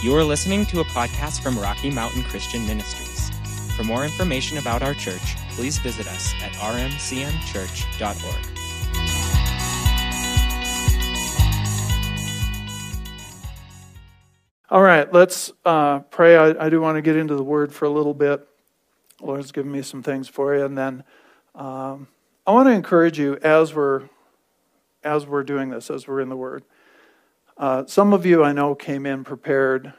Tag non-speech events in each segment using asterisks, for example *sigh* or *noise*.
You are listening to a podcast from Rocky Mountain Christian Ministries. For more information about our church, please visit us at rmcmchurch.org. All right, let's uh, pray. I, I, do want to get into the word for a little bit. The Lord's given me some things for you, and then um, I want to encourage you as we're as we're doing this, as we're in the Word. Uh, some of you I know came in prepared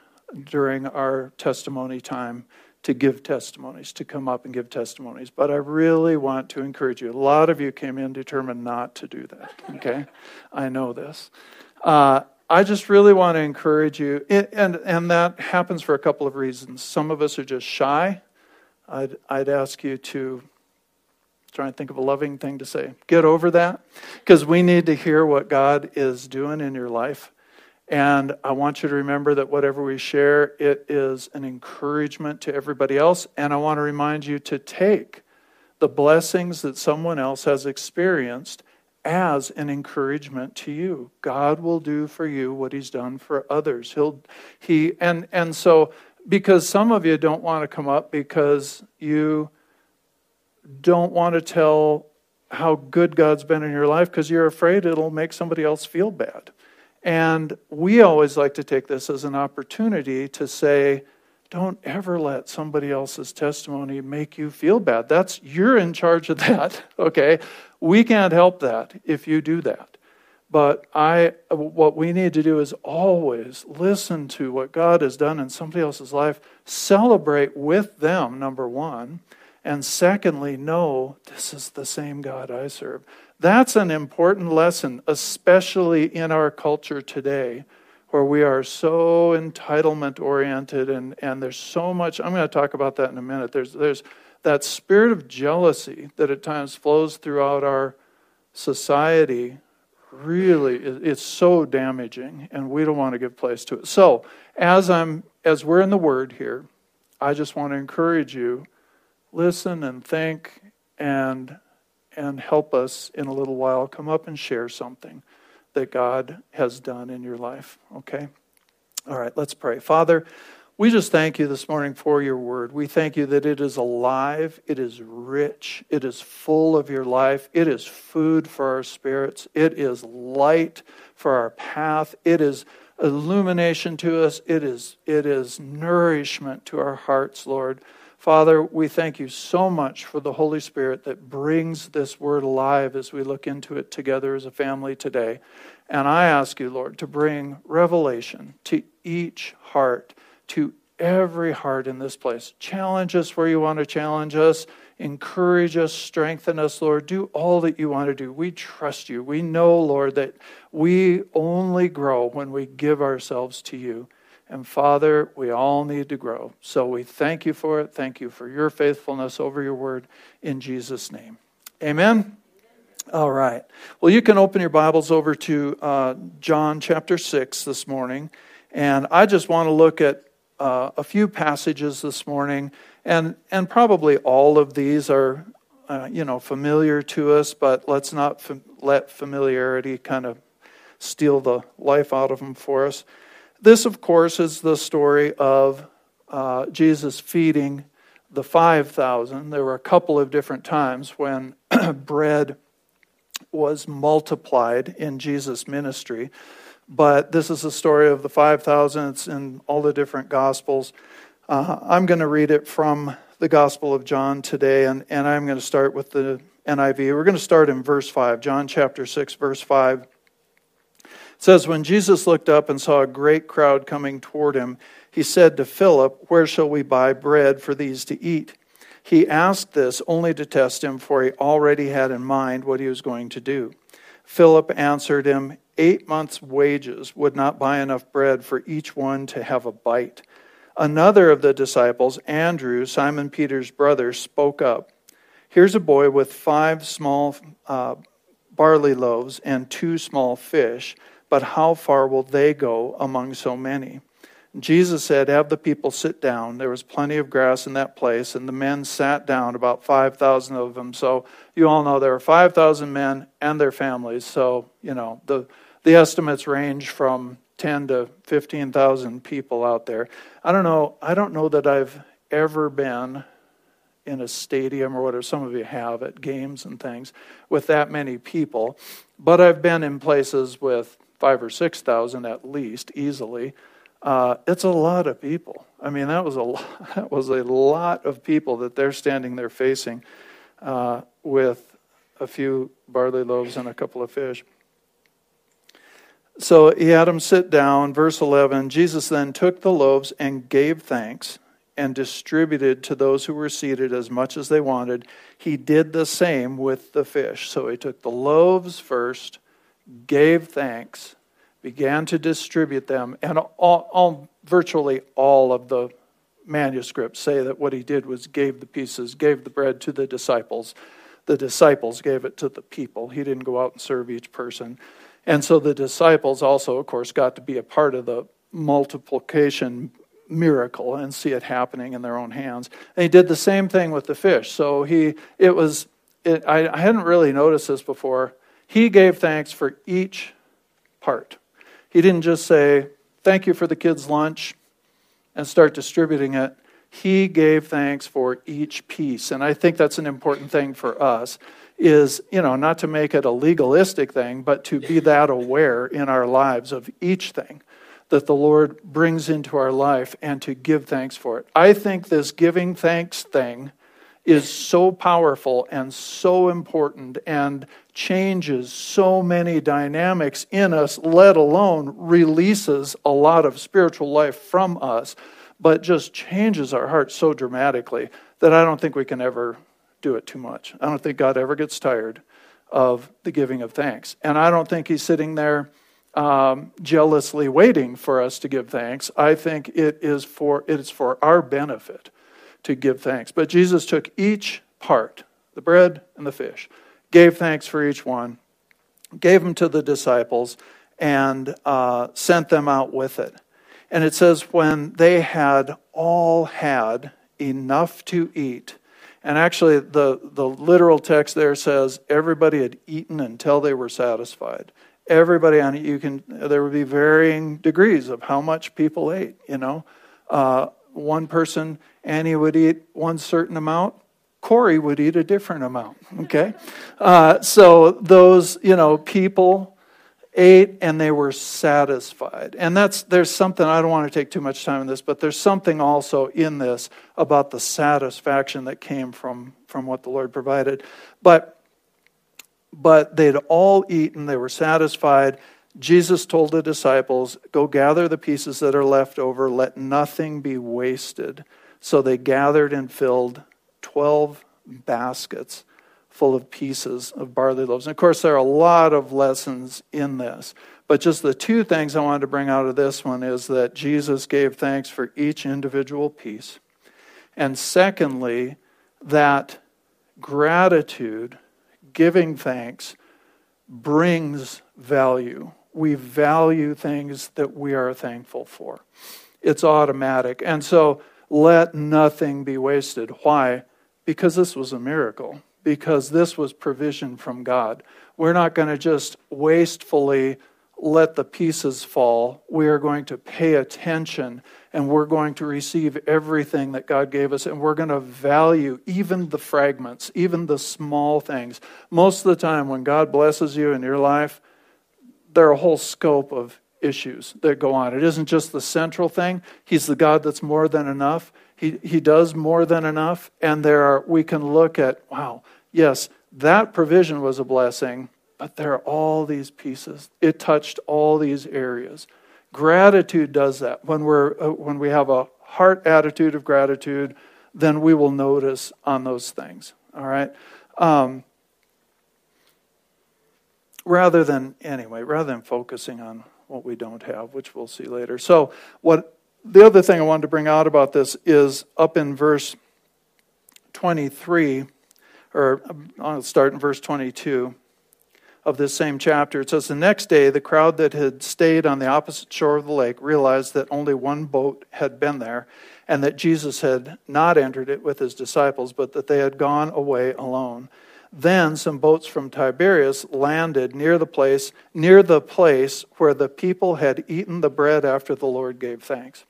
during our testimony time to give testimonies, to come up and give testimonies. But I really want to encourage you. A lot of you came in determined not to do that. Okay, I know this. Uh, I just really want to encourage you, and, and that happens for a couple of reasons. Some of us are just shy. I'd, I'd ask you to try and think of a loving thing to say. Get over that, because we need to hear what God is doing in your life. And I want you to remember that whatever we share, it is an encouragement to everybody else. And I want to remind you to take the blessings that someone else has experienced as an encouragement to you. God will do for you what he's done for others. He'll he and and so because some of you don't want to come up because you don't want to tell how good God's been in your life because you're afraid it'll make somebody else feel bad. And we always like to take this as an opportunity to say, don't ever let somebody else's testimony make you feel bad. That's you're in charge of that, *laughs* okay? We can't help that if you do that. But I what we need to do is always listen to what God has done in somebody else's life, celebrate with them number 1, and secondly, know this is the same God I serve. That's an important lesson, especially in our culture today where we are so entitlement oriented and, and there's so much i'm going to talk about that in a minute. There's, there's that spirit of jealousy that at times flows throughout our society really it's so damaging and we don't want to give place to it. So as i'm as we're in the word here i just want to encourage you listen and think and and help us in a little while come up and share something that God has done in your life. Okay? All right, let's pray. Father, we just thank you this morning for your word. We thank you that it is alive, it is rich, it is full of your life, it is food for our spirits, it is light for our path, it is illumination to us, it is, it is nourishment to our hearts, Lord. Father, we thank you so much for the Holy Spirit that brings this word alive as we look into it together as a family today. And I ask you, Lord, to bring revelation to each heart, to every heart in this place. Challenge us where you want to challenge us. Encourage us, strengthen us, Lord. Do all that you want to do. We trust you. We know, Lord, that we only grow when we give ourselves to you. And Father, we all need to grow. So we thank you for it. Thank you for your faithfulness over your word in Jesus' name. Amen. All right. Well, you can open your Bibles over to uh, John chapter 6 this morning. And I just want to look at uh, a few passages this morning. And, and probably all of these are, uh, you know, familiar to us, but let's not fam- let familiarity kind of steal the life out of them for us. This, of course, is the story of uh, Jesus feeding the 5,000. There were a couple of different times when *clears throat* bread was multiplied in Jesus' ministry. But this is the story of the 5,000. It's in all the different Gospels. Uh, I'm going to read it from the Gospel of John today, and, and I'm going to start with the NIV. We're going to start in verse 5, John chapter 6, verse 5. It says, When Jesus looked up and saw a great crowd coming toward him, he said to Philip, Where shall we buy bread for these to eat? He asked this only to test him, for he already had in mind what he was going to do. Philip answered him, Eight months' wages would not buy enough bread for each one to have a bite. Another of the disciples, Andrew, Simon Peter's brother, spoke up. Here's a boy with five small uh, barley loaves and two small fish but how far will they go among so many? Jesus said, Have the people sit down. There was plenty of grass in that place, and the men sat down, about 5,000 of them. So you all know there were 5,000 men and their families. So, you know, the, the estimates range from 10 to 15,000 people out there. I don't know, I don't know that I've ever been in a stadium or whatever some of you have at games and things with that many people, but I've been in places with 5 or 6,000 at least easily. Uh, it's a lot of people. I mean, that was a lot, *laughs* that was a lot of people that they're standing there facing uh, with a few barley loaves and a couple of fish. So he had them sit down. Verse 11 Jesus then took the loaves and gave thanks and distributed to those who were seated as much as they wanted. He did the same with the fish. So he took the loaves first, gave thanks, began to distribute them, and all, all, virtually all of the manuscripts say that what he did was gave the pieces, gave the bread to the disciples. The disciples gave it to the people. He didn't go out and serve each person. And so the disciples also, of course, got to be a part of the multiplication miracle and see it happening in their own hands. And he did the same thing with the fish. So he, it was, it, I, I hadn't really noticed this before. He gave thanks for each part. He didn't just say, Thank you for the kids' lunch and start distributing it. He gave thanks for each piece. And I think that's an important thing for us is, you know, not to make it a legalistic thing, but to be that aware in our lives of each thing that the Lord brings into our life and to give thanks for it. I think this giving thanks thing is so powerful and so important and changes so many dynamics in us, let alone releases a lot of spiritual life from us, but just changes our hearts so dramatically that I don't think we can ever do it too much. I don't think God ever gets tired of the giving of thanks. And I don't think He's sitting there um, jealously waiting for us to give thanks. I think it is for it is for our benefit to give thanks. But Jesus took each part, the bread and the fish, gave thanks for each one, gave them to the disciples, and uh, sent them out with it. And it says when they had all had enough to eat, and actually, the, the literal text there says everybody had eaten until they were satisfied. Everybody on it, you can, there would be varying degrees of how much people ate, you know. Uh, one person, Annie would eat one certain amount, Corey would eat a different amount, *laughs* okay? Uh, so those, you know, people ate and they were satisfied. And that's there's something I don't want to take too much time on this, but there's something also in this about the satisfaction that came from from what the Lord provided. But but they'd all eaten, they were satisfied. Jesus told the disciples, Go gather the pieces that are left over, let nothing be wasted. So they gathered and filled 12 baskets full of pieces of barley loaves. And of course, there are a lot of lessons in this. But just the two things I wanted to bring out of this one is that Jesus gave thanks for each individual piece. And secondly, that gratitude, giving thanks, brings value. We value things that we are thankful for. It's automatic. And so let nothing be wasted. Why? Because this was a miracle because this was provision from God. We're not going to just wastefully let the pieces fall. We are going to pay attention and we're going to receive everything that God gave us and we're going to value even the fragments, even the small things. Most of the time, when God blesses you in your life, there are a whole scope of issues that go on. It isn't just the central thing, He's the God that's more than enough. He, he does more than enough, and there are, we can look at, wow, yes, that provision was a blessing, but there are all these pieces. It touched all these areas. Gratitude does that. When, we're, uh, when we have a heart attitude of gratitude, then we will notice on those things. All right? Um, rather than, anyway, rather than focusing on what we don't have, which we'll see later. So, what the other thing I wanted to bring out about this is up in verse 23, or um, I'll start in verse 22 of this same chapter. It says, The next day, the crowd that had stayed on the opposite shore of the lake realized that only one boat had been there, and that Jesus had not entered it with his disciples, but that they had gone away alone. Then some boats from Tiberias landed near the place, near the place where the people had eaten the bread after the Lord gave thanks.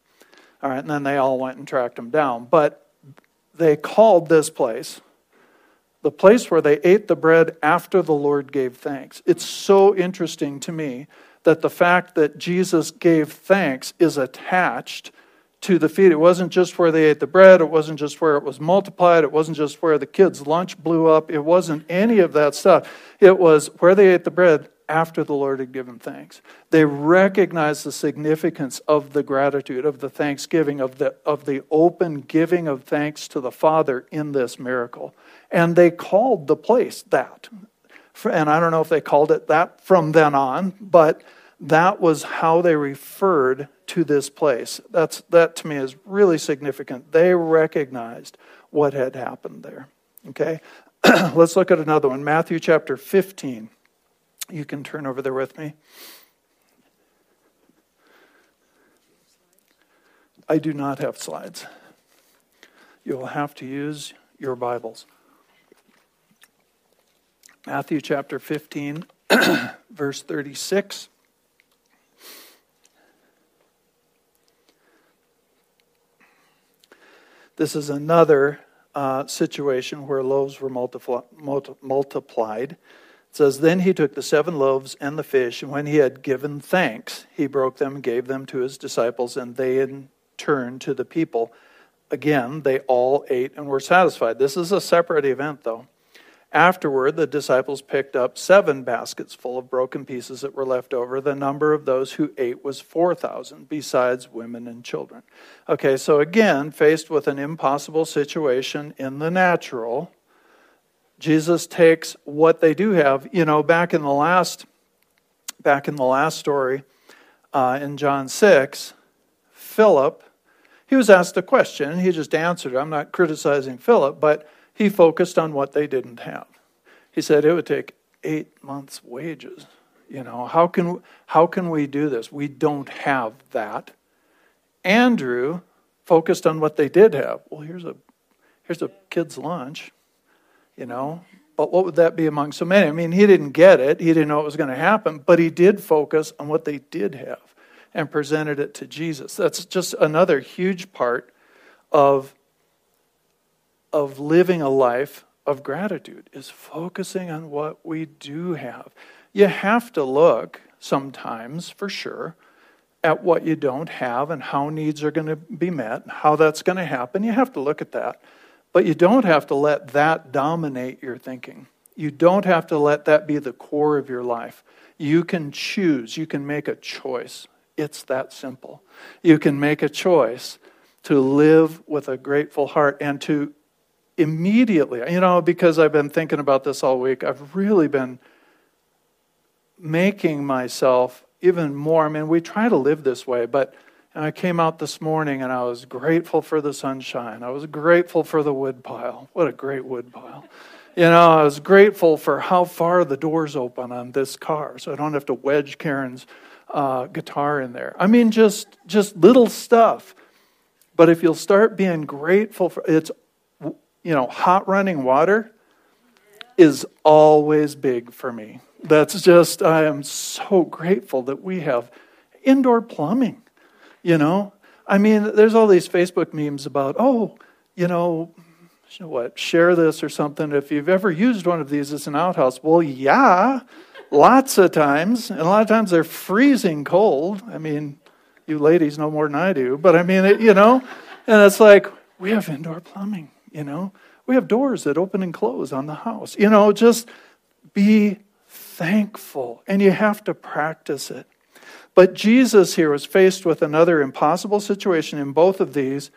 All right, and then they all went and tracked him down. But they called this place the place where they ate the bread after the Lord gave thanks. It's so interesting to me that the fact that Jesus gave thanks is attached to the feet. It wasn't just where they ate the bread, it wasn't just where it was multiplied, it wasn't just where the kids' lunch blew up, it wasn't any of that stuff. It was where they ate the bread after the Lord had given thanks. They recognized the significance of the gratitude, of the thanksgiving, of the, of the open giving of thanks to the Father in this miracle. And they called the place that. And I don't know if they called it that from then on, but that was how they referred to this place. That's, that to me is really significant. They recognized what had happened there. Okay? *clears throat* Let's look at another one Matthew chapter 15. You can turn over there with me. I do not have slides. You will have to use your Bibles. Matthew chapter 15, *clears throat* verse 36. This is another uh, situation where loaves were multipli- multiplied. It says, Then he took the seven loaves and the fish, and when he had given thanks, he broke them and gave them to his disciples, and they in turn to the people. Again, they all ate and were satisfied. This is a separate event, though. Afterward, the disciples picked up seven baskets full of broken pieces that were left over. The number of those who ate was 4,000, besides women and children. Okay, so again, faced with an impossible situation in the natural, Jesus takes what they do have. You know, back in the last, back in the last story, uh, in John 6, Philip, he was asked a question. He just answered. I'm not criticizing Philip, but he focused on what they didn't have. He said it would take eight months' wages. You know, how can, how can we do this? We don't have that. Andrew focused on what they did have. Well, here's a, here's a kid's lunch, you know, but what would that be among so many? I mean, he didn't get it, he didn't know it was going to happen, but he did focus on what they did have and presented it to Jesus. That's just another huge part of of living a life of gratitude is focusing on what we do have. You have to look sometimes, for sure, at what you don't have and how needs are going to be met, how that's going to happen. You have to look at that. But you don't have to let that dominate your thinking. You don't have to let that be the core of your life. You can choose, you can make a choice. It's that simple. You can make a choice to live with a grateful heart and to immediately, you know, because I've been thinking about this all week, I've really been making myself even more. I mean, we try to live this way, but I came out this morning and I was grateful for the sunshine. I was grateful for the wood pile. What a great wood pile. You know, I was grateful for how far the doors open on this car, so I don't have to wedge Karen's uh, guitar in there. I mean, just just little stuff. But if you'll start being grateful for it's you know, hot running water is always big for me. That's just, I am so grateful that we have indoor plumbing, you know. I mean, there's all these Facebook memes about, oh, you know, what, share this or something. If you've ever used one of these as an outhouse, well, yeah, lots of times. And a lot of times they're freezing cold. I mean, you ladies know more than I do, but I mean, it, you know, and it's like, we have indoor plumbing. You know, we have doors that open and close on the house. You know, just be thankful, and you have to practice it. But Jesus here was faced with another impossible situation in both of these.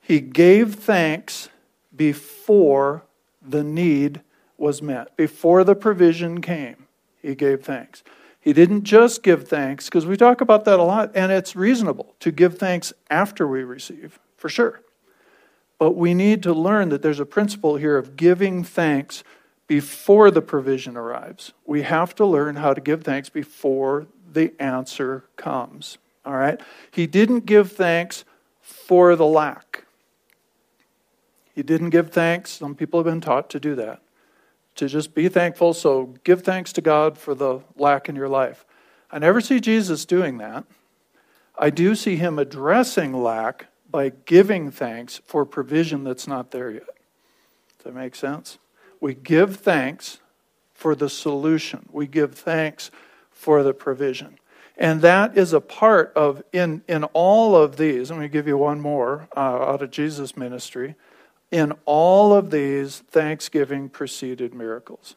He gave thanks before the need was met, before the provision came. He gave thanks. He didn't just give thanks, because we talk about that a lot, and it's reasonable to give thanks after we receive, for sure. But we need to learn that there's a principle here of giving thanks before the provision arrives. We have to learn how to give thanks before the answer comes. All right? He didn't give thanks for the lack. He didn't give thanks. Some people have been taught to do that. to just be thankful. So give thanks to God for the lack in your life. I never see Jesus doing that. I do see him addressing lack by giving thanks for provision that's not there yet. Does that make sense? We give thanks for the solution, we give thanks for the provision. And that is a part of, in, in all of these, I'm going to give you one more uh, out of Jesus' ministry. In all of these, thanksgiving preceded miracles.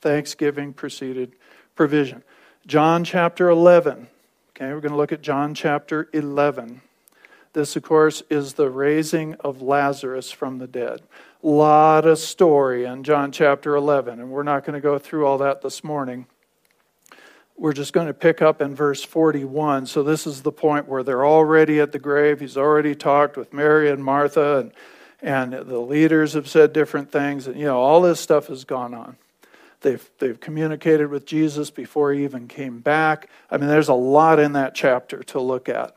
Thanksgiving preceded provision. John chapter 11. Okay, we're going to look at John chapter 11. This, of course, is the raising of Lazarus from the dead. Lot of story in John chapter 11, and we're not going to go through all that this morning we're just going to pick up in verse 41. So, this is the point where they're already at the grave. He's already talked with Mary and Martha, and, and the leaders have said different things. And, you know, all this stuff has gone on. They've, they've communicated with Jesus before he even came back. I mean, there's a lot in that chapter to look at.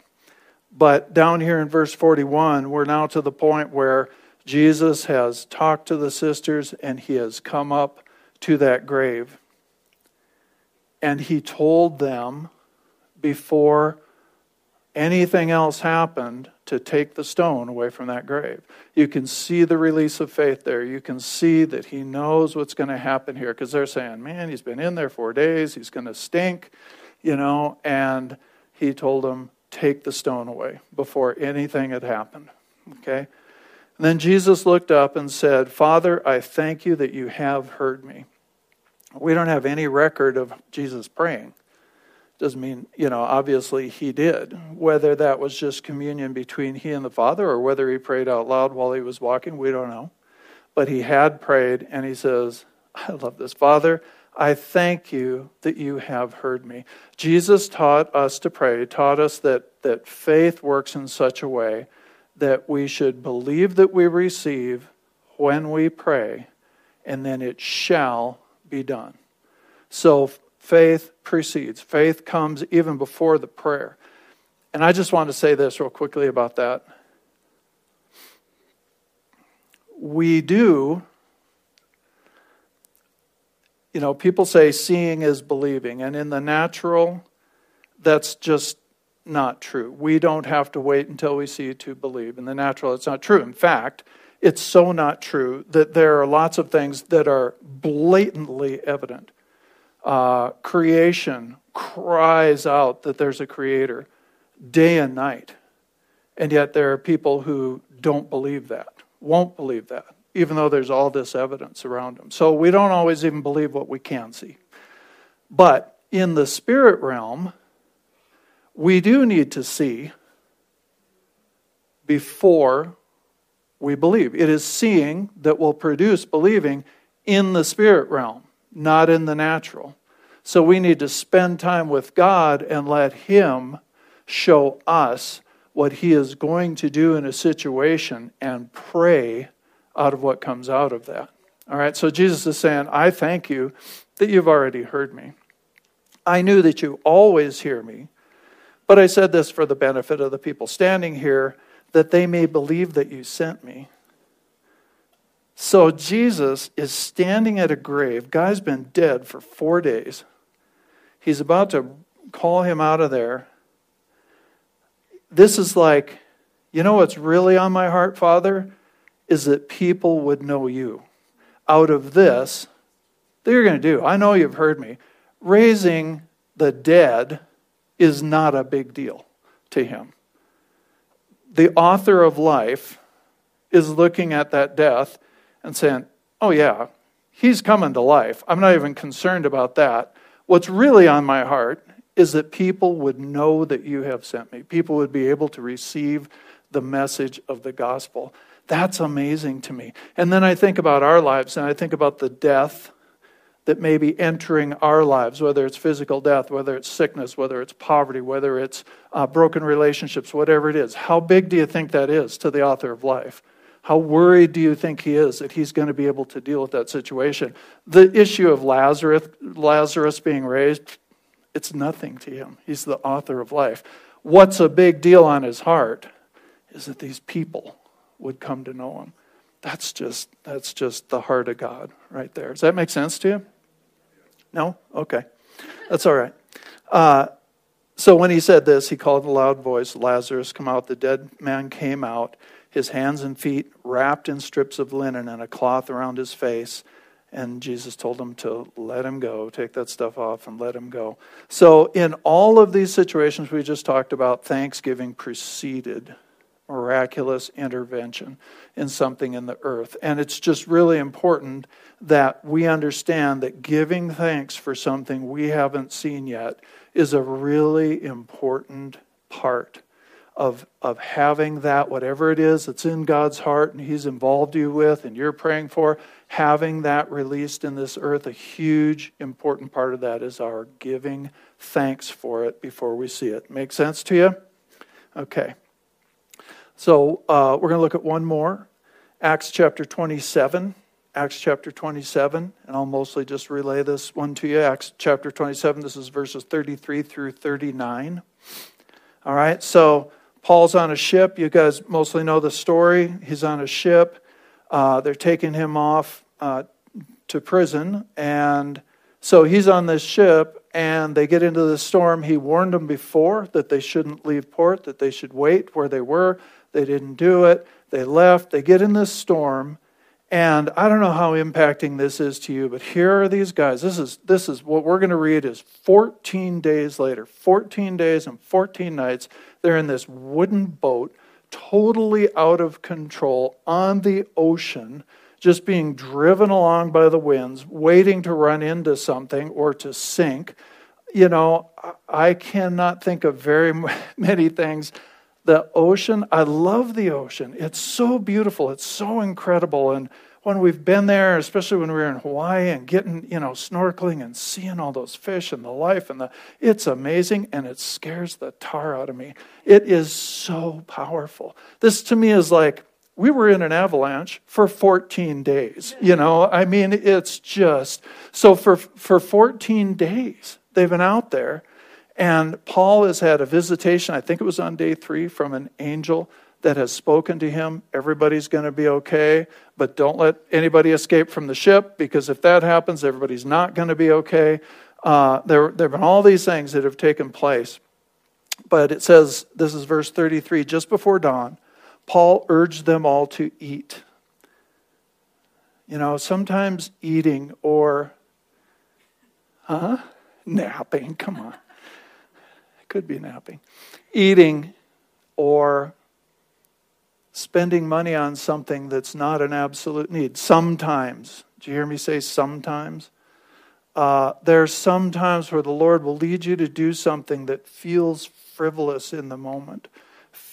But down here in verse 41, we're now to the point where Jesus has talked to the sisters and he has come up to that grave. And he told them before anything else happened to take the stone away from that grave. You can see the release of faith there. You can see that he knows what's going to happen here because they're saying, man, he's been in there four days. He's going to stink, you know. And he told them, take the stone away before anything had happened. Okay? And then Jesus looked up and said, Father, I thank you that you have heard me. We don't have any record of Jesus praying. Doesn't mean, you know, obviously he did. Whether that was just communion between he and the Father or whether he prayed out loud while he was walking, we don't know. But he had prayed, and he says, I love this. Father, I thank you that you have heard me. Jesus taught us to pray, taught us that, that faith works in such a way that we should believe that we receive when we pray, and then it shall be done. So faith precedes, faith comes even before the prayer. And I just want to say this real quickly about that. We do, you know, people say seeing is believing, and in the natural, that's just not true. We don't have to wait until we see to believe. In the natural, it's not true. In fact, it's so not true that there are lots of things that are blatantly evident. Uh, creation cries out that there's a creator day and night. And yet there are people who don't believe that, won't believe that, even though there's all this evidence around them. So we don't always even believe what we can see. But in the spirit realm, we do need to see before we believe. It is seeing that will produce believing in the spirit realm, not in the natural. So we need to spend time with God and let Him show us what He is going to do in a situation and pray out of what comes out of that. All right, so Jesus is saying, I thank you that you've already heard me. I knew that you always hear me, but I said this for the benefit of the people standing here that they may believe that you sent me. So Jesus is standing at a grave. Guy's been dead for four days. He's about to call him out of there. This is like, you know what's really on my heart, Father? Is that people would know you. Out of this, that you're going to do. I know you've heard me. Raising the dead is not a big deal to him the author of life is looking at that death and saying, oh, yeah, he's coming to life. I'm not even concerned about that. What's really on my heart is that people would know that you have sent me. People would be able to receive the message of the gospel. That's amazing to me. And then I think about our lives and I think about the death that may be entering our lives, whether it's physical death, whether it's sickness, whether it's poverty, whether it's uh, broken relationships, whatever it is. How big do you think that is to the author of life? How worried do you think he is that he's going to be able to deal with that situation? The issue of Lazarus, Lazarus being raised, it's nothing to him. He's the author of life. What's a big deal on his heart is that these people would come to know him That's just that's just the heart of God right there. Does that make sense to you? No? Okay. That's all right. Uh, so when he said this, he called in a loud voice, Lazarus, come out. The dead man came out, his hands and feet wrapped in strips of linen and a cloth around his face. And Jesus told him to let him go, take that stuff off and let him go. So, in all of these situations we just talked about, thanksgiving preceded miraculous intervention in something in the earth. And it's just really important that we understand that giving thanks for something we haven't seen yet is a really important part of, of having that, whatever it is that's in God's heart and He's involved you with and you're praying for, having that released in this earth, a huge, important part of that is our giving thanks for it before we see it. Make sense to you? Okay. So uh, we're going to look at one more Acts chapter 27. Acts chapter 27, and I'll mostly just relay this one to you. Acts chapter 27, this is verses 33 through 39. All right, so Paul's on a ship. You guys mostly know the story. He's on a ship. Uh, they're taking him off uh, to prison, and so he's on this ship, and they get into the storm. He warned them before that they shouldn't leave port, that they should wait where they were. They didn't do it. They left. They get in this storm and I don't know how impacting this is to you, but here are these guys. This is this is what we're going to read is 14 days later. 14 days and 14 nights. They're in this wooden boat, totally out of control on the ocean, just being driven along by the winds, waiting to run into something or to sink. You know, I cannot think of very *laughs* many things the ocean, I love the ocean. It's so beautiful. It's so incredible. And when we've been there, especially when we were in Hawaii and getting, you know, snorkeling and seeing all those fish and the life and the, it's amazing and it scares the tar out of me. It is so powerful. This to me is like, we were in an avalanche for 14 days. You know, I mean, it's just, so for, for 14 days, they've been out there and Paul has had a visitation, I think it was on day three, from an angel that has spoken to him. Everybody's going to be okay, but don't let anybody escape from the ship because if that happens, everybody's not going to be okay. Uh, there, there have been all these things that have taken place. But it says, this is verse 33, just before dawn, Paul urged them all to eat. You know, sometimes eating or, huh? Napping, come on could be napping, eating, or spending money on something that's not an absolute need. Sometimes. Do you hear me say sometimes? Uh, there are some times where the Lord will lead you to do something that feels frivolous in the moment.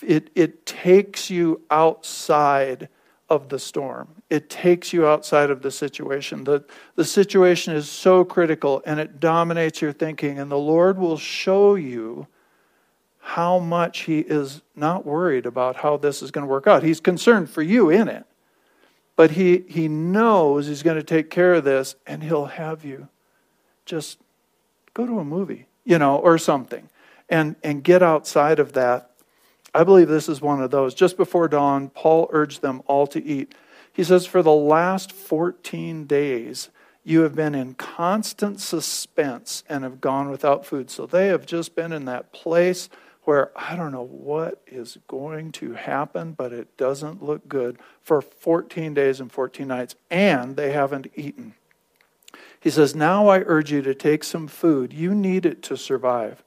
It, it takes you outside of the storm. It takes you outside of the situation. The, the situation is so critical and it dominates your thinking, and the Lord will show you how much He is not worried about how this is going to work out. He's concerned for you in it, but He, he knows He's going to take care of this, and He'll have you just go to a movie, you know, or something, and, and get outside of that I believe this is one of those. Just before dawn, Paul urged them all to eat. He says, For the last 14 days, you have been in constant suspense and have gone without food. So they have just been in that place where I don't know what is going to happen, but it doesn't look good for 14 days and 14 nights, and they haven't eaten. He says, Now I urge you to take some food. You need it to survive.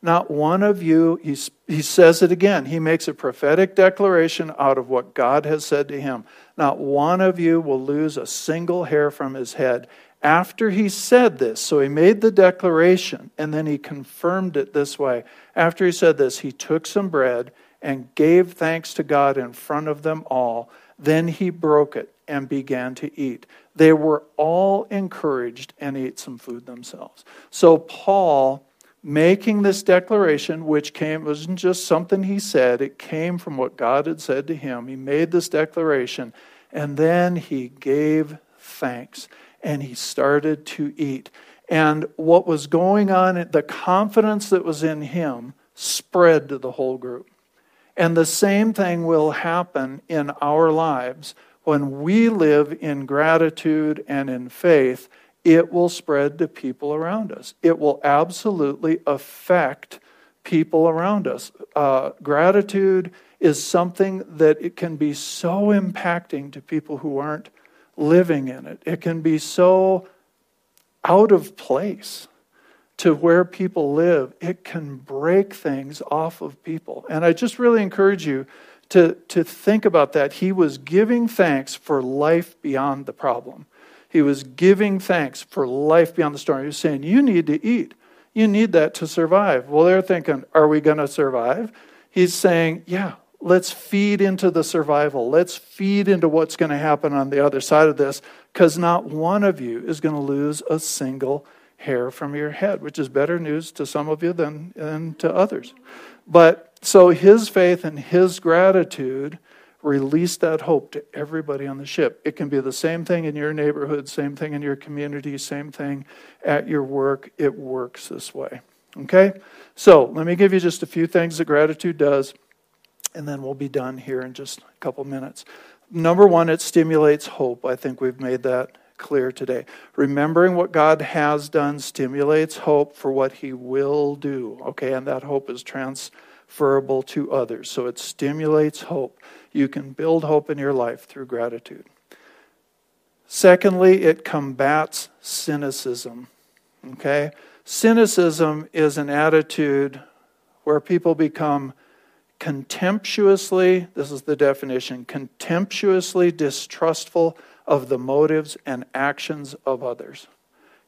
Not one of you, he, he says it again, he makes a prophetic declaration out of what God has said to him. Not one of you will lose a single hair from his head. After he said this, so he made the declaration and then he confirmed it this way. After he said this, he took some bread and gave thanks to God in front of them all. Then he broke it and began to eat. They were all encouraged and ate some food themselves. So Paul making this declaration, which came wasn't just something he said, it came from what God had said to him. He made this declaration, and then he gave thanks and he started to eat. And what was going on, the confidence that was in him spread to the whole group. And the same thing will happen in our lives when we live in gratitude and in faith, it will spread to people around us. It will absolutely affect people around us. Uh, gratitude is something that it can be so impacting to people who aren't living in it. It can be so out of place to where people live. It can break things off of people. And I just really encourage you to, to think about that. He was giving thanks for life beyond the problem. He was giving thanks for life beyond the storm. He was saying, You need to eat. You need that to survive. Well, they're thinking, Are we going to survive? He's saying, Yeah, let's feed into the survival. Let's feed into what's going to happen on the other side of this, because not one of you is going to lose a single hair from your head, which is better news to some of you than, than to others. But so his faith and his gratitude released that hope to everybody on the ship. It can be the same thing in your neighborhood, same thing in your community, same thing at your work. It works this way. Okay? So let me give you just a few things that gratitude does, and then we'll be done here in just a couple minutes. Number one, it stimulates hope. I think we've made that clear today. Remembering what God has done stimulates hope for what He will do. Okay, and that hope is transferable to others. So it stimulates hope. You can build hope in your life through gratitude. Secondly, it combats cynicism. Okay? Cynicism is an attitude where people become contemptuously, this is the definition, contemptuously distrustful of the motives and actions of others.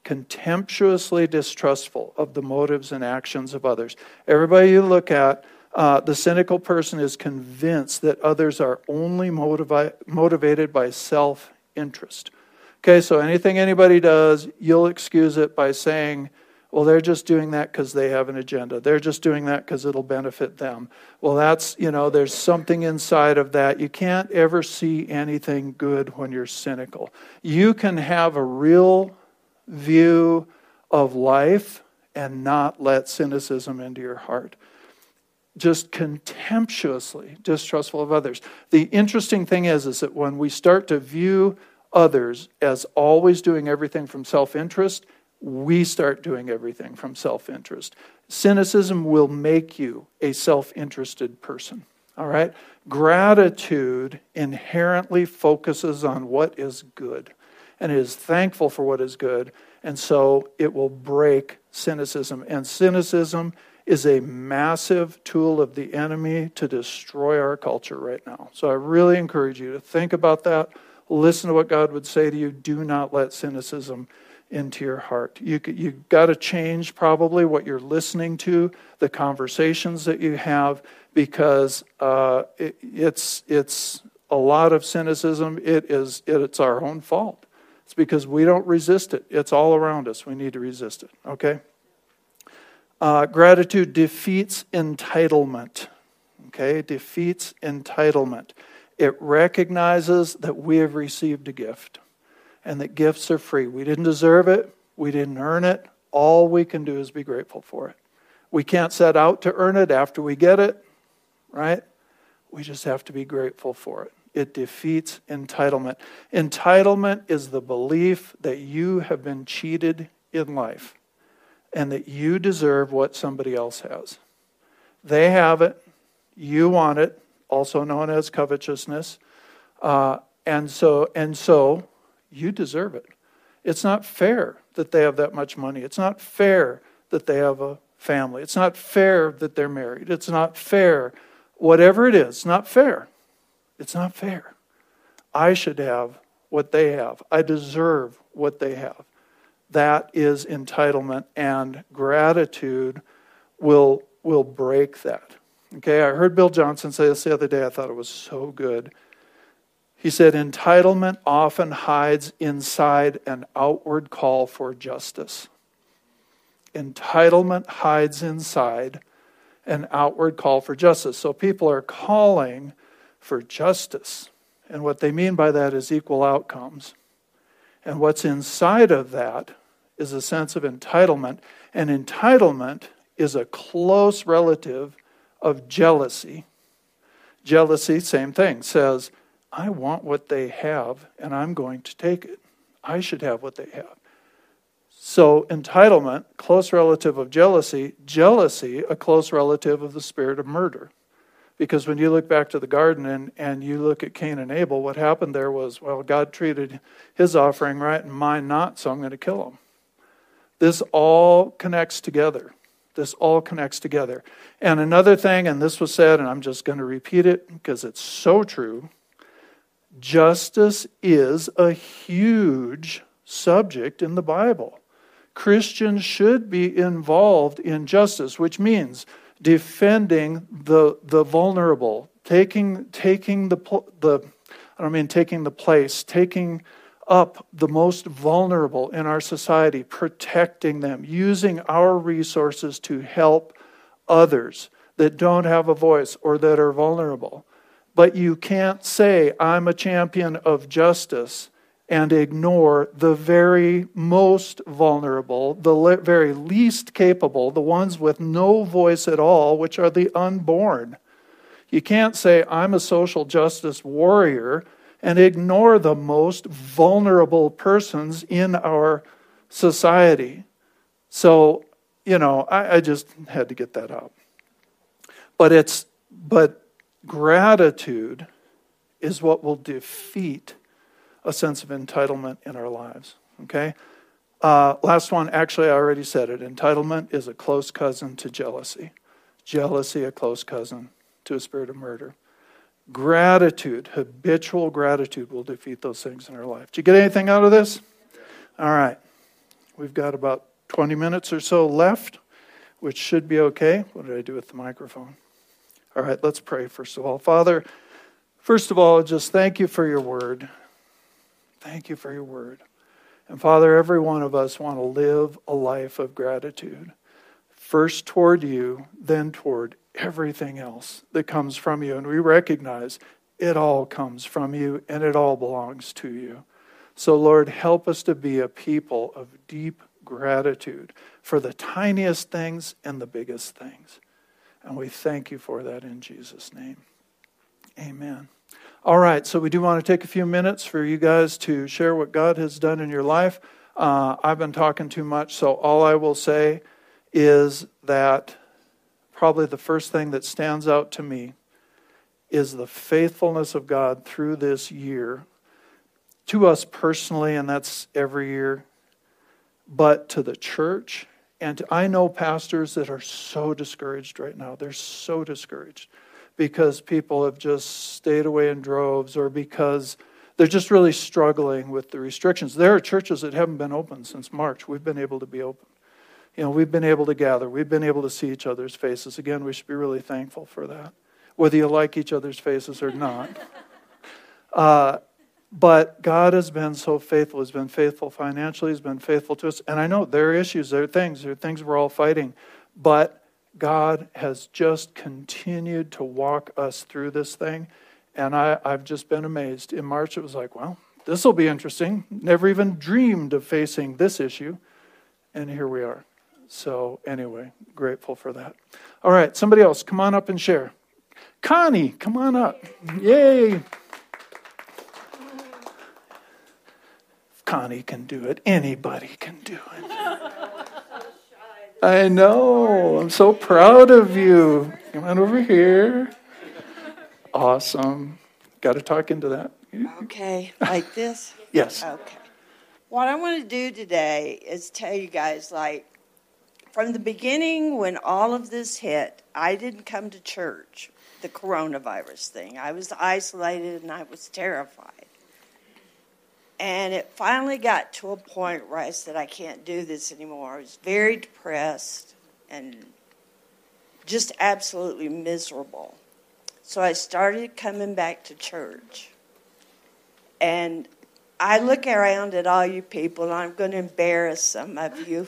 Contemptuously distrustful of the motives and actions of others. Everybody you look at, uh, the cynical person is convinced that others are only motivi- motivated by self interest. Okay, so anything anybody does, you'll excuse it by saying, well, they're just doing that because they have an agenda. They're just doing that because it'll benefit them. Well, that's, you know, there's something inside of that. You can't ever see anything good when you're cynical. You can have a real view of life and not let cynicism into your heart. Just contemptuously distrustful of others. The interesting thing is, is that when we start to view others as always doing everything from self interest, we start doing everything from self interest. Cynicism will make you a self interested person. All right? Gratitude inherently focuses on what is good and is thankful for what is good. And so it will break cynicism. And cynicism is a massive tool of the enemy to destroy our culture right now. So I really encourage you to think about that. Listen to what God would say to you. Do not let cynicism into your heart. You you got to change probably what you're listening to, the conversations that you have, because uh, it, it's it's a lot of cynicism. It is it, it's our own fault. It's because we don't resist it. It's all around us. We need to resist it. Okay. Uh, gratitude defeats entitlement. Okay, defeats entitlement. It recognizes that we have received a gift and that gifts are free. We didn't deserve it, we didn't earn it. All we can do is be grateful for it. We can't set out to earn it after we get it, right? We just have to be grateful for it. It defeats entitlement. Entitlement is the belief that you have been cheated in life and that you deserve what somebody else has. They have it, you want it, also known as covetousness. Uh, and so, and so you deserve it. It's not fair that they have that much money. It's not fair that they have a family. It's not fair that they're married. It's not fair. Whatever it is, it's not fair. It's not fair. I should have what they have. I deserve what they have. That is entitlement, and gratitude will, will break that. Okay, I heard Bill Johnson say this the other day. I thought it was so good. He said, entitlement often hides inside an outward call for justice. Entitlement hides inside an outward call for justice. So people are calling for justice. And what they mean by that is equal outcomes. And what's inside of that is a sense of entitlement. And entitlement is a close relative of jealousy. Jealousy, same thing, says, I want what they have and I'm going to take it. I should have what they have. So, entitlement, close relative of jealousy, jealousy, a close relative of the spirit of murder. Because when you look back to the garden and, and you look at Cain and Abel, what happened there was, well, God treated his offering right and mine not, so I'm going to kill him. This all connects together. This all connects together. And another thing, and this was said, and I'm just going to repeat it because it's so true justice is a huge subject in the Bible. Christians should be involved in justice, which means defending the, the vulnerable, taking, taking the, the, I don't mean taking the place, taking up the most vulnerable in our society, protecting them, using our resources to help others that don't have a voice or that are vulnerable. But you can't say, I'm a champion of justice and ignore the very most vulnerable, the le- very least capable, the ones with no voice at all, which are the unborn. You can't say, I'm a social justice warrior and ignore the most vulnerable persons in our society. So, you know, I, I just had to get that out. But it's but gratitude is what will defeat a sense of entitlement in our lives. Okay? Uh, last one, actually, I already said it. Entitlement is a close cousin to jealousy. Jealousy, a close cousin to a spirit of murder. Gratitude, habitual gratitude, will defeat those things in our life. Did you get anything out of this? All right. We've got about 20 minutes or so left, which should be okay. What did I do with the microphone? All right, let's pray first of all. Father, first of all, just thank you for your word. Thank you for your word. And Father, every one of us want to live a life of gratitude. First toward you, then toward everything else that comes from you. And we recognize it all comes from you and it all belongs to you. So, Lord, help us to be a people of deep gratitude for the tiniest things and the biggest things. And we thank you for that in Jesus' name. Amen. All right, so we do want to take a few minutes for you guys to share what God has done in your life. Uh, I've been talking too much, so all I will say is that probably the first thing that stands out to me is the faithfulness of God through this year to us personally, and that's every year, but to the church. And I know pastors that are so discouraged right now. They're so discouraged because people have just stayed away in droves or because they're just really struggling with the restrictions. There are churches that haven't been open since March. We've been able to be open you know, we've been able to gather. We've been able to see each other's faces. Again, we should be really thankful for that, whether you like each other's faces or not. *laughs* Uh, but God has been so faithful. He's been faithful financially. He's been faithful to us. And I know there are issues, there are things, there are things we're all fighting. But God has just continued to walk us through this thing. And I, I've just been amazed. In March, it was like, well, this will be interesting. Never even dreamed of facing this issue. And here we are. So, anyway, grateful for that. All right, somebody else, come on up and share. Connie, come on up. Yay. Connie can do it. Anybody can do it. I know. I'm so proud of you. Come on over here. Awesome. Got to talk into that. Okay, like this? yes. Okay. What I want to do today is tell you guys, like, from the beginning, when all of this hit, I didn't come to church, the coronavirus thing. I was isolated and I was terrified. And it finally got to a point where I said, I can't do this anymore. I was very depressed and just absolutely miserable. So I started coming back to church. And I look around at all you people, and I'm going to embarrass some of you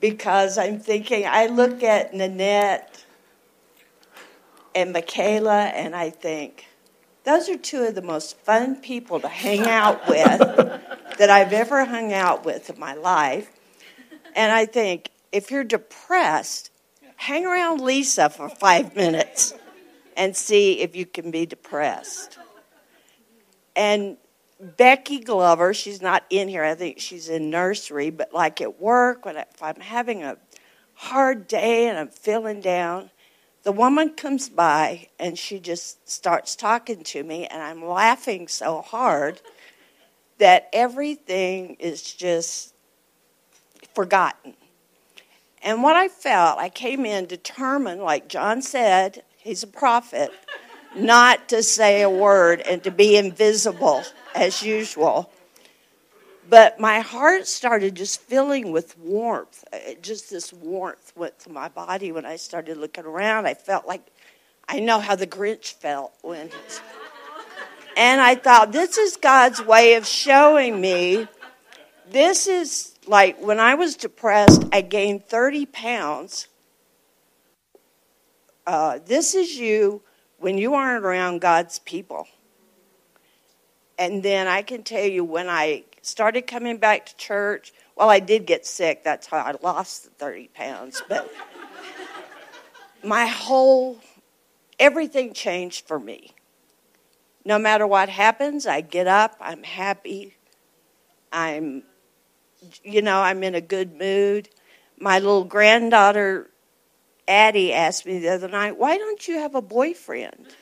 because I'm thinking, I look at Nanette and Michaela and I think, those are two of the most fun people to hang out with *laughs* that I've ever hung out with in my life. And I think, if you're depressed, hang around Lisa for five minutes and see if you can be depressed. And Becky Glover, she's not in here. I think she's in nursery, but like at work, when I, if I'm having a hard day and I'm feeling down, the woman comes by and she just starts talking to me, and I'm laughing so hard that everything is just forgotten. And what I felt, I came in determined, like John said, he's a prophet, not to say a word and to be invisible as usual. But my heart started just filling with warmth. Just this warmth went to my body when I started looking around. I felt like I know how the Grinch felt when. *laughs* And I thought, this is God's way of showing me. This is like when I was depressed, I gained 30 pounds. Uh, this is you when you aren't around God's people. And then I can tell you when I started coming back to church, well, I did get sick. That's how I lost the 30 pounds. But *laughs* my whole, everything changed for me. No matter what happens, I get up, I'm happy, I'm, you know, I'm in a good mood. My little granddaughter, Addie, asked me the other night, why don't you have a boyfriend?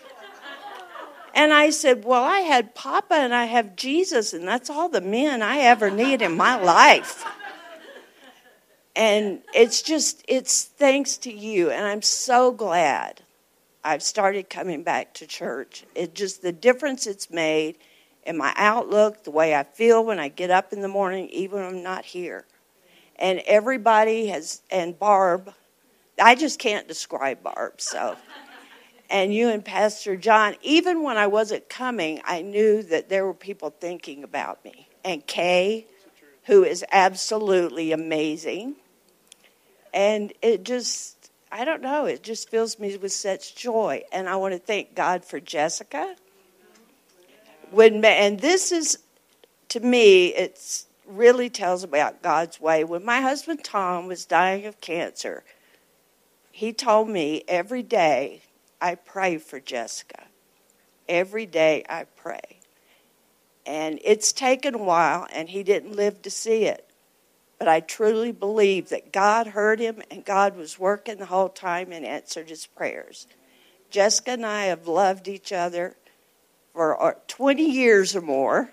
And I said, Well, I had Papa and I have Jesus, and that's all the men I ever need in my life. And it's just, it's thanks to you. And I'm so glad I've started coming back to church. It just, the difference it's made in my outlook, the way I feel when I get up in the morning, even when I'm not here. And everybody has, and Barb, I just can't describe Barb, so and you and Pastor John, even when I wasn't coming, I knew that there were people thinking about me. And Kay, who is absolutely amazing. And it just, I don't know, it just fills me with such joy. And I want to thank God for Jessica. When, and this is, to me, it really tells about God's way. When my husband Tom was dying of cancer, he told me every day I pray for Jessica. Every day I pray. And it's taken a while, and he didn't live to see it. But I truly believe that God heard him and God was working the whole time and answered his prayers. Jessica and I have loved each other for uh, 20 years or more,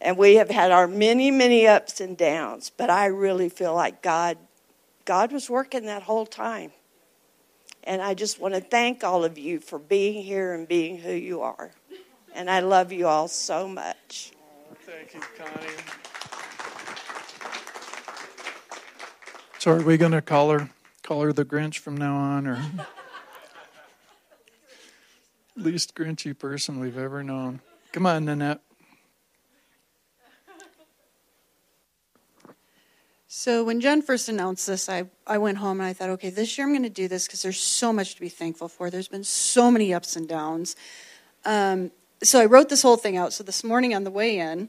and we have had our many, many ups and downs. But I really feel like God, God was working that whole time. And I just want to thank all of you for being here and being who you are. And I love you all so much. Thank you, Connie. So are we going to call her call her the Grinch from now on or *laughs* least grinchy person we've ever known? Come on, Nanette. So when Jen first announced this, I, I went home and I thought, okay, this year I'm going to do this because there's so much to be thankful for. There's been so many ups and downs. Um, so I wrote this whole thing out. So this morning on the way in,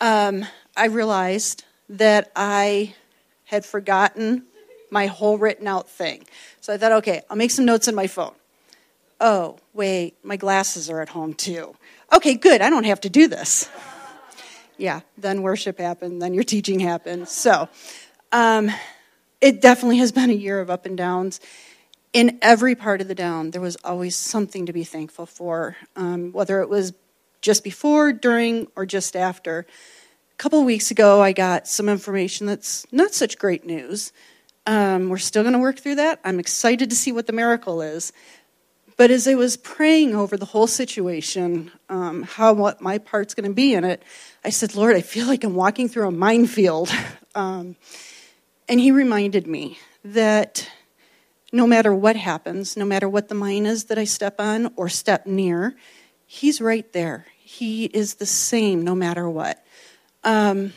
um, I realized that I had forgotten my whole written out thing. So I thought, okay, I'll make some notes in my phone. Oh, wait, my glasses are at home too. Okay, good, I don't have to do this yeah, then worship happened, then your teaching happened. So um, it definitely has been a year of up and downs. In every part of the down, there was always something to be thankful for, um, whether it was just before, during, or just after. A couple weeks ago, I got some information that's not such great news. Um, we're still going to work through that. I'm excited to see what the miracle is. But as I was praying over the whole situation, um, how what my part's going to be in it, I said, Lord, I feel like I'm walking through a minefield. *laughs* Um, and He reminded me that no matter what happens, no matter what the mine is that I step on or step near, He's right there. He is the same no matter what. Um,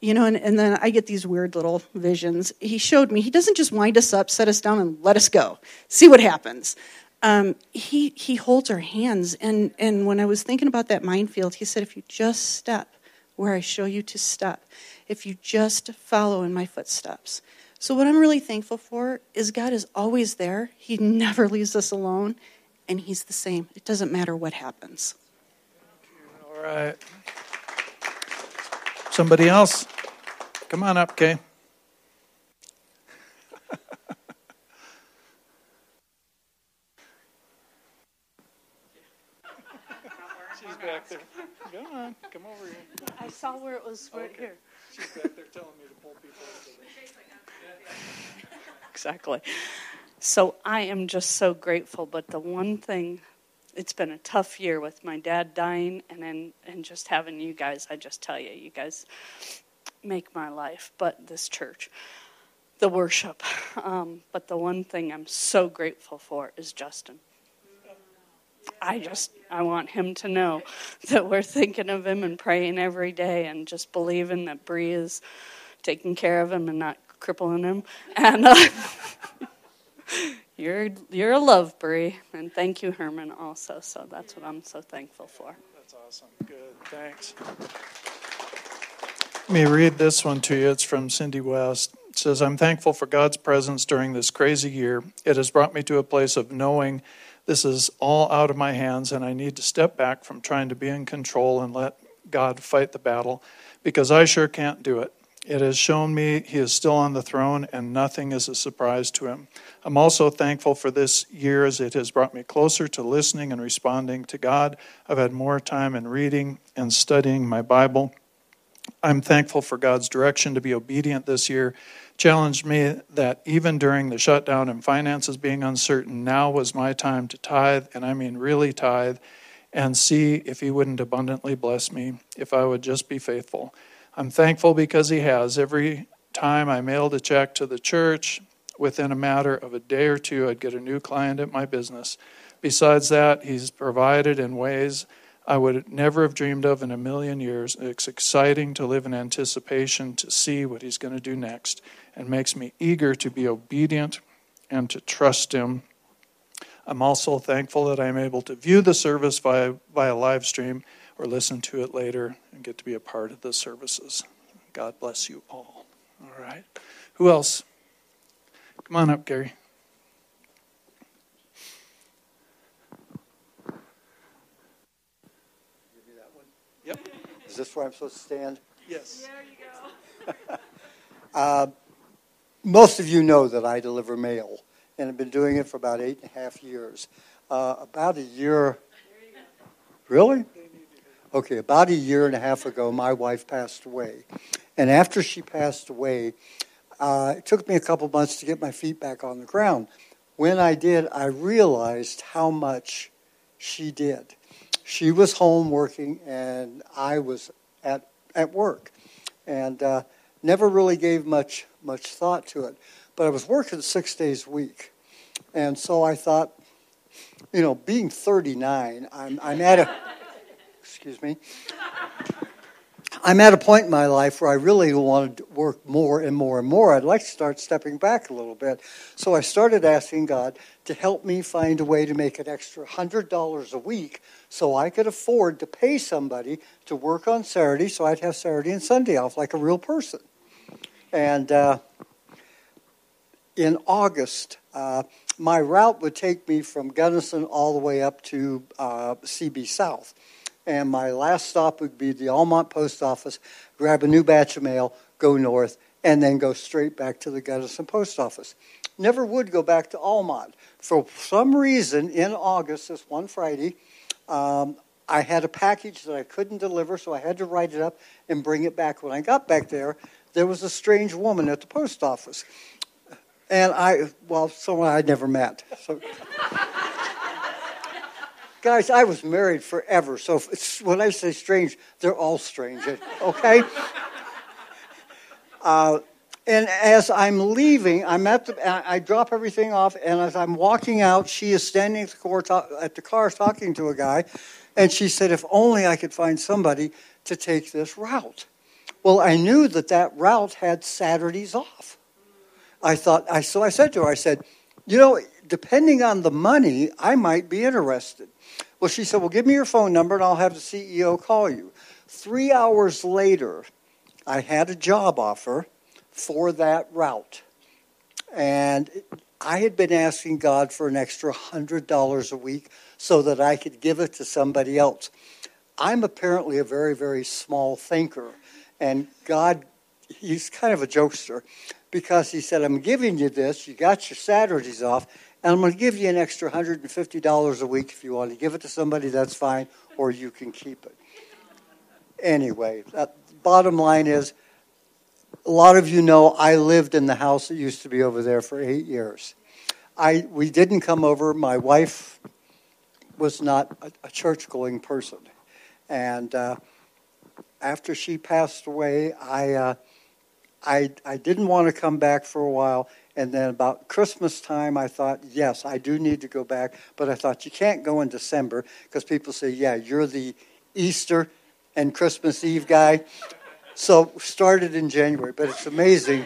you know, and, and then I get these weird little visions. He showed me he doesn't just wind us up, set us down, and let us go. See what happens. Um, he he holds our hands, and and when I was thinking about that minefield, he said, if you just step where I show you to step, if you just follow in my footsteps. So what I'm really thankful for is God is always there. He never leaves us alone, and He's the same. It doesn't matter what happens. All right. Somebody else? Come on up, Kay. She's back there. Come on, come over here. I saw where it was right Okay. here. She's back there telling me to pull people into Exactly. So I am just so grateful. But the one thing, it's been a tough year with my dad dying, and then and just having you guys. I just tell you, you guys make my life. But this church, the worship. Um, but the one thing I'm so grateful for is Justin. I just I want him to know that we're thinking of him and praying every day and just believing that Bree is taking care of him and not crippling him. And uh, *laughs* you're you're a love, Bree, and thank you, Herman, also. So that's what I'm so thankful for. That's awesome. Good. Thanks. Let me read this one to you. It's from Cindy West. It says, I'm thankful for God's presence during this crazy year. It has brought me to a place of knowing this is all out of my hands and I need to step back from trying to be in control and let God fight the battle because I sure can't do it. It has shown me he is still on the throne and nothing is a surprise to him. I'm also thankful for this year as it has brought me closer to listening and responding to God. I've had more time in reading and studying my Bible. I'm thankful for God's direction to be obedient this year. Challenged me that even during the shutdown and finances being uncertain, now was my time to tithe, and I mean really tithe, and see if He wouldn't abundantly bless me if I would just be faithful. I'm thankful because He has. Every time I mailed a check to the church, within a matter of a day or two, I'd get a new client at my business. Besides that, He's provided in ways I would never have dreamed of in a million years. It's exciting to live in anticipation to see what He's going to do next and makes me eager to be obedient and to trust Him. I'm also thankful that I'm able to view the service via, via live stream or listen to it later and get to be a part of the services. God bless you all. All right. Who else? Come on up, Gary. Yep. Is this where I'm supposed to stand? Yes. There you go. *laughs* uh, most of you know that I deliver mail, and I've been doing it for about eight and a half years. Uh, about a year. Really? Okay, about a year and a half ago, my wife passed away. And after she passed away, uh, it took me a couple months to get my feet back on the ground. When I did, I realized how much she did. She was home working, and I was at, at work. And uh, never really gave much, much thought to it. But I was working six days a week. And so I thought, you know, being 39, I'm, I'm at a, excuse me, I'm at a point in my life where I really wanted to work more and more and more. I'd like to start stepping back a little bit. So I started asking God to help me find a way to make an extra $100 a week so I could afford to pay somebody to work on Saturday so I'd have Saturday and Sunday off like a real person. And uh, in August, uh, my route would take me from Gunnison all the way up to uh, CB South. And my last stop would be the Almont Post Office, grab a new batch of mail, go north, and then go straight back to the Gunnison Post Office. Never would go back to Almont. For some reason, in August, this one Friday, um, I had a package that I couldn't deliver, so I had to write it up and bring it back. When I got back there, there was a strange woman at the post office. And I, well, someone I'd never met. So, guys, I was married forever, so when I say strange, they're all strange, okay? *laughs* Uh, and as I'm leaving, I'm at the, I I drop everything off, and as I'm walking out, she is standing at the, car, at the car talking to a guy, and she said, if only I could find somebody to take this route. Well, I knew that that route had Saturdays off. I thought, I, so I said to her, I said, you know, depending on the money, I might be interested. Well, she said, well, give me your phone number and I'll have the CEO call you. Three hours later, I had a job offer for that route. And I had been asking God for an extra $100 a week so that I could give it to somebody else. I'm apparently a very, very small thinker. And God, He's kind of a jokester because He said, I'm giving you this. You got your Saturdays off, and I'm going to give you an extra $150 a week if you want to give it to somebody, that's fine, or you can keep it. Anyway, that, bottom line is, a lot of you know I lived in the house that used to be over there for eight years. I we didn't come over. My wife was not a, a church going person, and uh, after she passed away, I, uh, I I didn't want to come back for a while. And then about Christmas time, I thought, yes, I do need to go back. But I thought you can't go in December because people say, yeah, you're the Easter and Christmas Eve guy. So started in January, but it's amazing.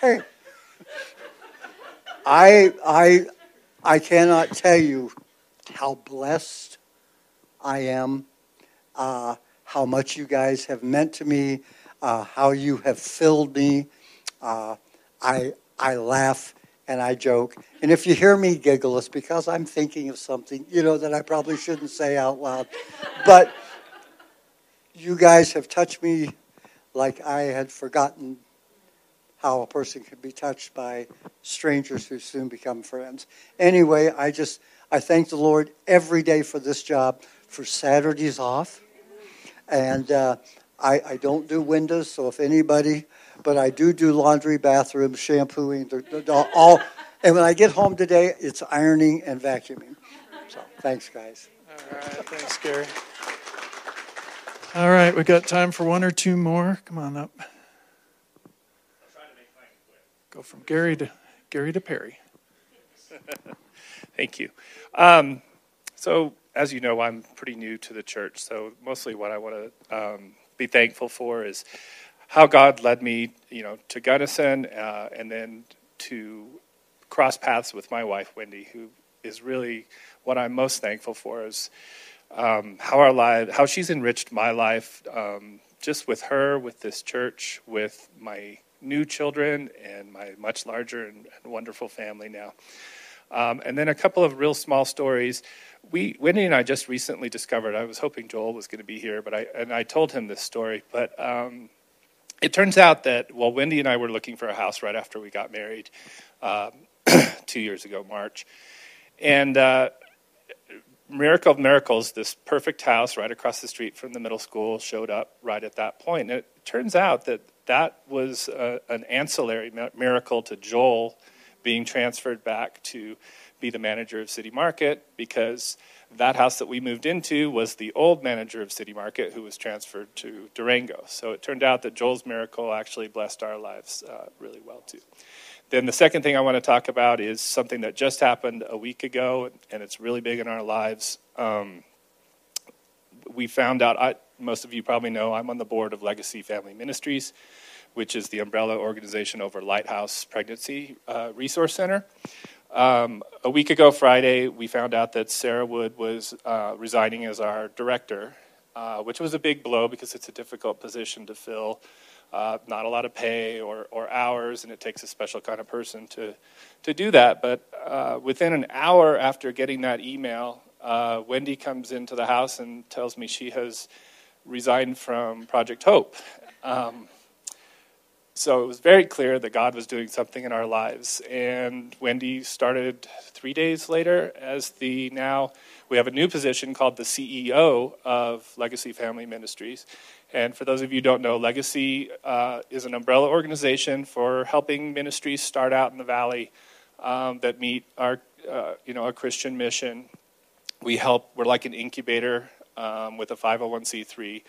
hey, I I I cannot tell you how blessed I am, uh, how much you guys have meant to me, uh, how you have filled me. Uh, I I laugh and I joke, and if you hear me giggle, it's because I'm thinking of something you know that I probably shouldn't say out loud, but you guys have touched me like I had forgotten how a person can be touched by strangers who soon become friends. Anyway, I just I thank the Lord every day for this job, for Saturdays off, and uh, I, I don't do windows. So if anybody, but I do do laundry, bathrooms, shampooing, the, the, all. And when I get home today, it's ironing and vacuuming. So thanks, guys. All right, thanks, Gary. All right, we got time for one or two more. Come on up. Go from Gary to Gary to Perry. *laughs* Thank you. Um, so, as you know, I'm pretty new to the church. So, mostly what I want to um, be thankful for is how God led me, you know, to Gunnison, uh, and then to cross paths with my wife Wendy, who is really what I'm most thankful for. Is um, how our life, how she's enriched my life, um, just with her, with this church, with my new children, and my much larger and, and wonderful family now. Um, and then a couple of real small stories. We, Wendy and I just recently discovered. I was hoping Joel was going to be here, but I and I told him this story. But um, it turns out that while Wendy and I were looking for a house right after we got married, um, *clears throat* two years ago, March, and uh, miracle of miracles, this perfect house right across the street from the middle school showed up right at that point. And it turns out that that was uh, an ancillary miracle to Joel being transferred back to be the manager of City Market because that house that we moved into was the old manager of City Market who was transferred to Durango. So it turned out that Joel's miracle actually blessed our lives uh, really well too. Then the second thing I want to talk about is something that just happened a week ago, and it's really big in our lives. Um, we found out, I, most of you probably know, I'm on the board of Legacy Family Ministries, which is the umbrella organization over Lighthouse Pregnancy uh, Resource Center. Um, a week ago, Friday, we found out that Sarah Wood was uh, resigning as our director, uh, which was a big blow because it's a difficult position to fill uh, not a lot of pay or, or hours, and it takes a special kind of person to, to do that. But uh, within an hour after getting that email, uh, Wendy comes into the house and tells me she has resigned from Project Hope. Um, so it was very clear that God was doing something in our lives. And Wendy started three days later as the now, we have a new position called the CEO of Legacy Family Ministries. And for those of you who don't know, Legacy uh, is an umbrella organization for helping ministries start out in the valley um, that meet our, uh, you know, a Christian mission. We help. We're like an incubator um, with a 501c3.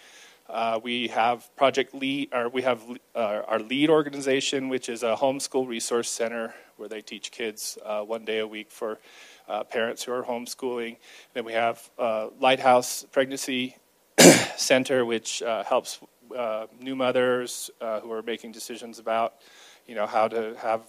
Uh, we have Project Lead, or we have uh, our lead organization, which is a homeschool resource center where they teach kids uh, one day a week for uh, parents who are homeschooling. Then we have Lighthouse Pregnancy *coughs* center, which uh, helps uh, new mothers uh, who are making decisions about, you know, how to have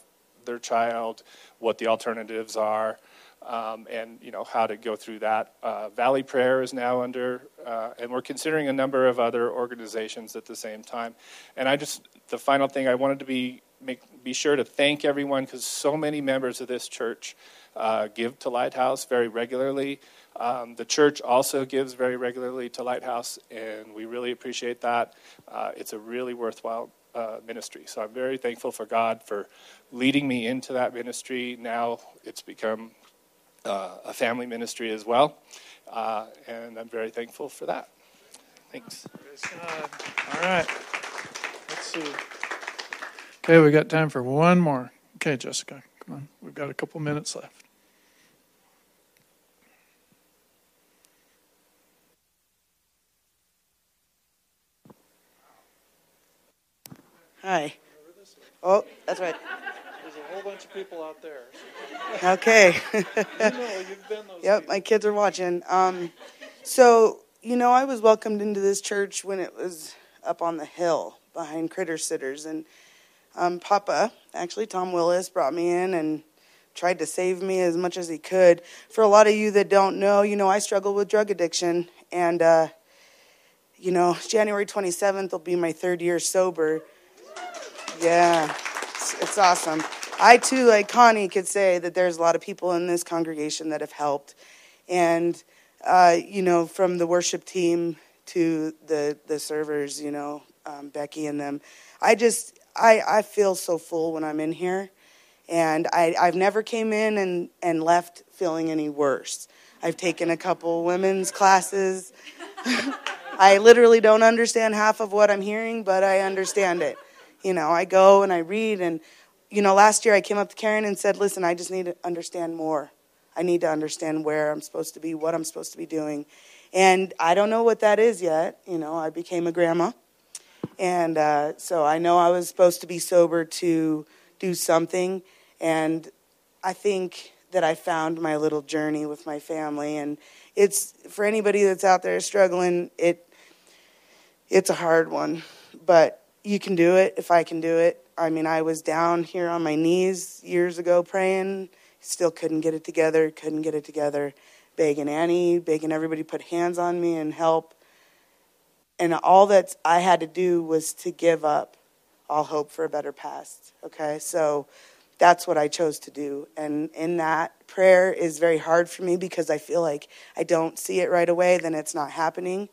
their child, what the alternatives are, um, and you know how to go through that. Uh, Valley Prayer is now under, uh, and we're considering a number of other organizations at the same time. And I just, the final thing I wanted to be make, be sure to thank everyone because so many members of this church uh, give to Lighthouse very regularly. Um, the church also gives very regularly to Lighthouse, and we really appreciate that. Uh, it's a really worthwhile uh, ministry. So I'm very thankful for God for leading me into that ministry. Now it's become uh, a family ministry as well, uh, and I'm very thankful for that. Thanks. All right. Let's see. Okay, we got time for one more. Okay, Jessica, come on. We've got a couple minutes left. Hi. Oh, that's right. Whole bunch of people out there. Okay. *laughs* You know, you've been those yep, my kids are watching. Um, so, you know, I was welcomed into this church when it was up on the hill behind Critter Sitters. And um, Papa, actually, Tom Willis, brought me in and tried to save me as much as he could. For a lot of you that don't know, you know, I struggle with drug addiction. And, uh, you know, January 27th will be my third year sober. Yeah, it's, it's awesome. I too, like Connie, could say that there's a lot of people in this congregation that have helped, and uh, you know, from the worship team to the the servers, you know, um, Becky and them. I just I I feel so full when I'm in here, and I I've never came in and and left feeling any worse. I've taken a couple women's classes. *laughs* I literally don't understand half of what I'm hearing, but I understand it. You know, I go and I read, and, you know, last year I came up to Karen and said, listen, I just need to understand more. I need to understand where I'm supposed to be, what I'm supposed to be doing. And I don't know what that is yet. You know, I became a grandma. And uh, so I know I was supposed to be sober to do something. And I think that I found my little journey with my family. And it's for anybody that's out there struggling, it it's a hard one. But you can do it if I can do it. I mean, I was down here on my knees years ago praying, still couldn't get it together, couldn't get it together, begging Annie, begging everybody put hands on me and help. And all that I had to do was to give up all hope for a better past. Okay, so that's what I chose to do. And in that, prayer is very hard for me because I feel like I don't see it right away, then it's not happening.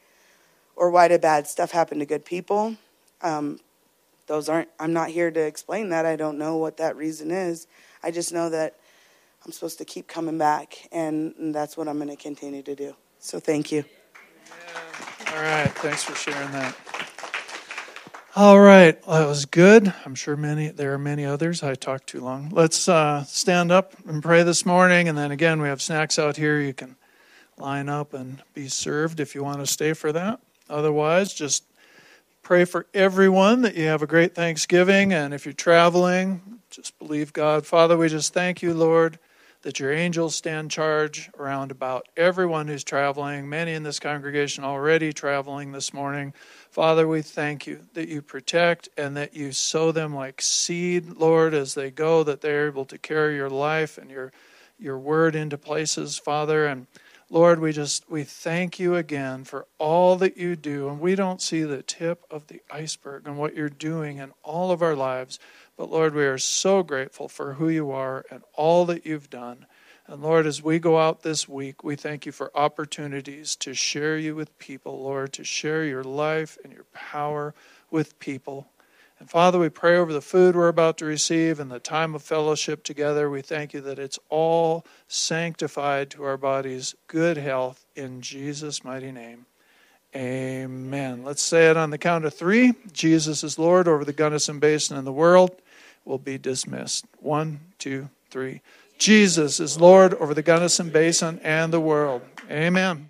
Or why did bad stuff happen to good people? Um, those aren't. I'm not here to explain that. I don't know what that reason is. I just know that I'm supposed to keep coming back, and, that's what I'm going to continue to do. So thank you. All right. Thanks for sharing that. All right. Well, that was good. I'm sure many there are many others. I talked too long. Let's uh, stand up and pray this morning, and then again we have snacks out here. You can line up and be served if you want to stay for that. Otherwise, just pray for everyone that you have a great Thanksgiving. And if you're traveling, just believe God. Father, we just thank you, Lord, that your angels stand charge around about everyone who's traveling, many in this congregation already traveling this morning. Father, we thank you that you protect and that you sow them like seed, Lord, as they go, that they're able to carry your life and your your word into places, Father. And Lord, we just we thank you again for all that you do and we don't see the tip of the iceberg and what you're doing in all of our lives. But Lord, we are so grateful for who you are and all that you've done. And Lord, as we go out this week, we thank you for opportunities to share you with people, Lord, to share your life and your power with people. And Father, we pray over the food we're about to receive and the time of fellowship together. We thank you that it's all sanctified to our bodies' good health in Jesus' mighty name. Amen. Let's say it on the count of three. Jesus is Lord over the Gunnison Basin and the world. Will be dismissed. One, two, three. Jesus is Lord over the Gunnison Basin and the world. Amen.